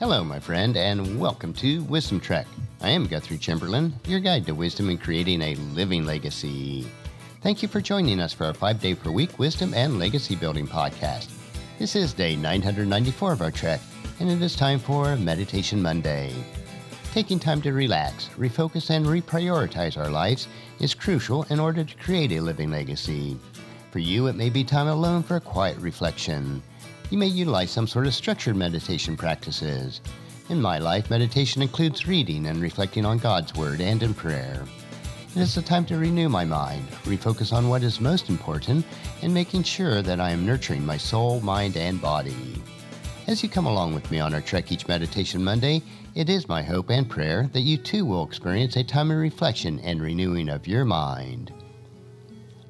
Hello, my friend, and welcome to Wisdom Trek. I am Guthrie Chamberlain, your guide to wisdom in creating a living legacy. Thank you for joining us for our five day per week wisdom and legacy building podcast. This is day 994 of our trek, and it is time for Meditation Monday. Taking time to relax, refocus, and reprioritize our lives is crucial in order to create a living legacy. For you, it may be time alone for a quiet reflection you may utilize some sort of structured meditation practices. In my life, meditation includes reading and reflecting on God's Word and in prayer. It is a time to renew my mind, refocus on what is most important, and making sure that I am nurturing my soul, mind, and body. As you come along with me on our trek each Meditation Monday, it is my hope and prayer that you too will experience a time of reflection and renewing of your mind.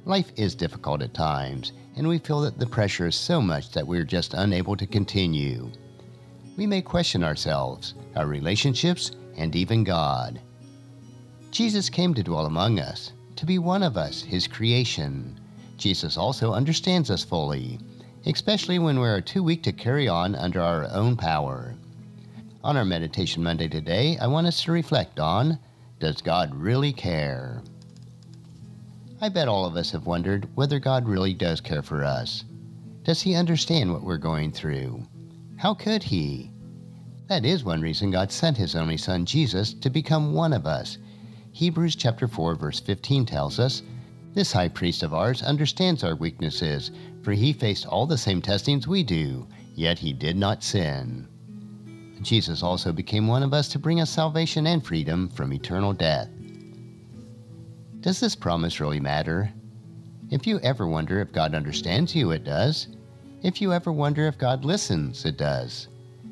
Life is difficult at times, and we feel that the pressure is so much that we're just unable to continue. We may question ourselves, our relationships, and even God. Jesus came to dwell among us, to be one of us, His creation. Jesus also understands us fully, especially when we are too weak to carry on under our own power. On our Meditation Monday today, I want us to reflect on Does God really care? I bet all of us have wondered whether God really does care for us. Does He understand what we're going through? How could He? That is one reason God sent His only Son, Jesus, to become one of us. Hebrews chapter 4 verse 15 tells us, This high priest of ours understands our weaknesses, for he faced all the same testings we do, yet he did not sin. Jesus also became one of us to bring us salvation and freedom from eternal death. Does this promise really matter? If you ever wonder if God understands you, it does. If you ever wonder if God listens, it does.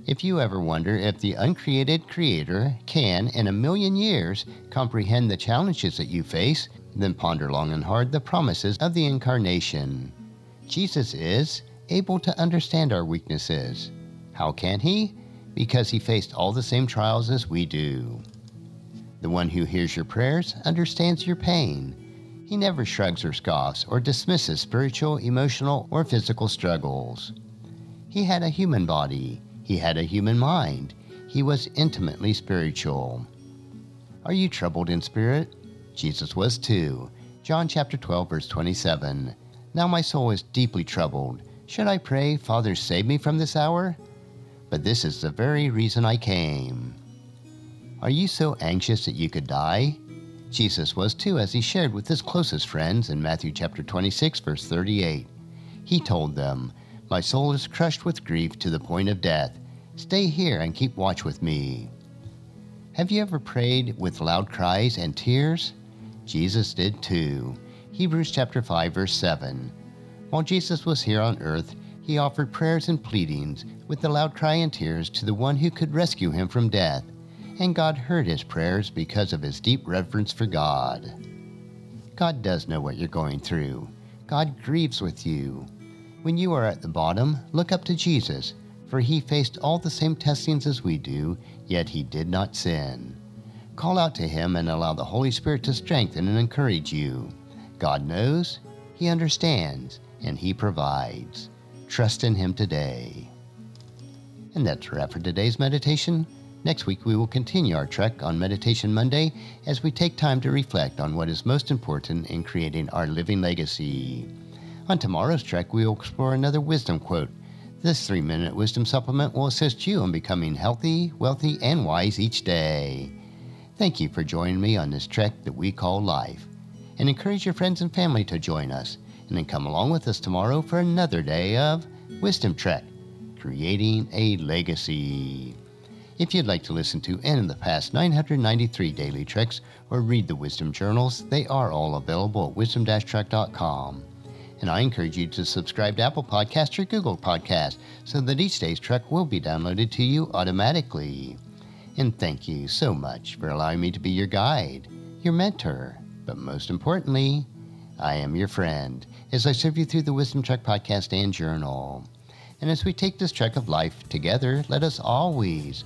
If you ever wonder if the uncreated Creator can, in a million years, comprehend the challenges that you face, then ponder long and hard the promises of the Incarnation. Jesus is able to understand our weaknesses. How can He? Because He faced all the same trials as we do. The one who hears your prayers understands your pain. He never shrugs or scoffs or dismisses spiritual, emotional, or physical struggles. He had a human body. He had a human mind. He was intimately spiritual. Are you troubled in spirit? Jesus was too. John chapter 12 verse 27. Now my soul is deeply troubled. Should I pray, Father, save me from this hour? But this is the very reason I came. Are you so anxious that you could die? Jesus was too, as he shared with his closest friends in Matthew chapter 26, verse 38. He told them, My soul is crushed with grief to the point of death. Stay here and keep watch with me. Have you ever prayed with loud cries and tears? Jesus did too. Hebrews chapter 5 verse 7. While Jesus was here on earth, he offered prayers and pleadings with the loud cry and tears to the one who could rescue him from death and God heard his prayers because of his deep reverence for God. God does know what you're going through. God grieves with you. When you are at the bottom, look up to Jesus, for he faced all the same testings as we do, yet he did not sin. Call out to him and allow the Holy Spirit to strengthen and encourage you. God knows, he understands, and he provides. Trust in him today. And that's a wrap for today's meditation. Next week, we will continue our trek on Meditation Monday as we take time to reflect on what is most important in creating our living legacy. On tomorrow's trek, we will explore another wisdom quote. This three minute wisdom supplement will assist you in becoming healthy, wealthy, and wise each day. Thank you for joining me on this trek that we call life. And encourage your friends and family to join us, and then come along with us tomorrow for another day of Wisdom Trek Creating a Legacy. If you'd like to listen to any of the past 993 daily treks or read the wisdom journals, they are all available at wisdom-trek.com. And I encourage you to subscribe to Apple Podcasts or Google Podcasts so that each day's trek will be downloaded to you automatically. And thank you so much for allowing me to be your guide, your mentor, but most importantly, I am your friend as I serve you through the Wisdom Trek podcast and journal. And as we take this trek of life together, let us always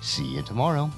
See you tomorrow.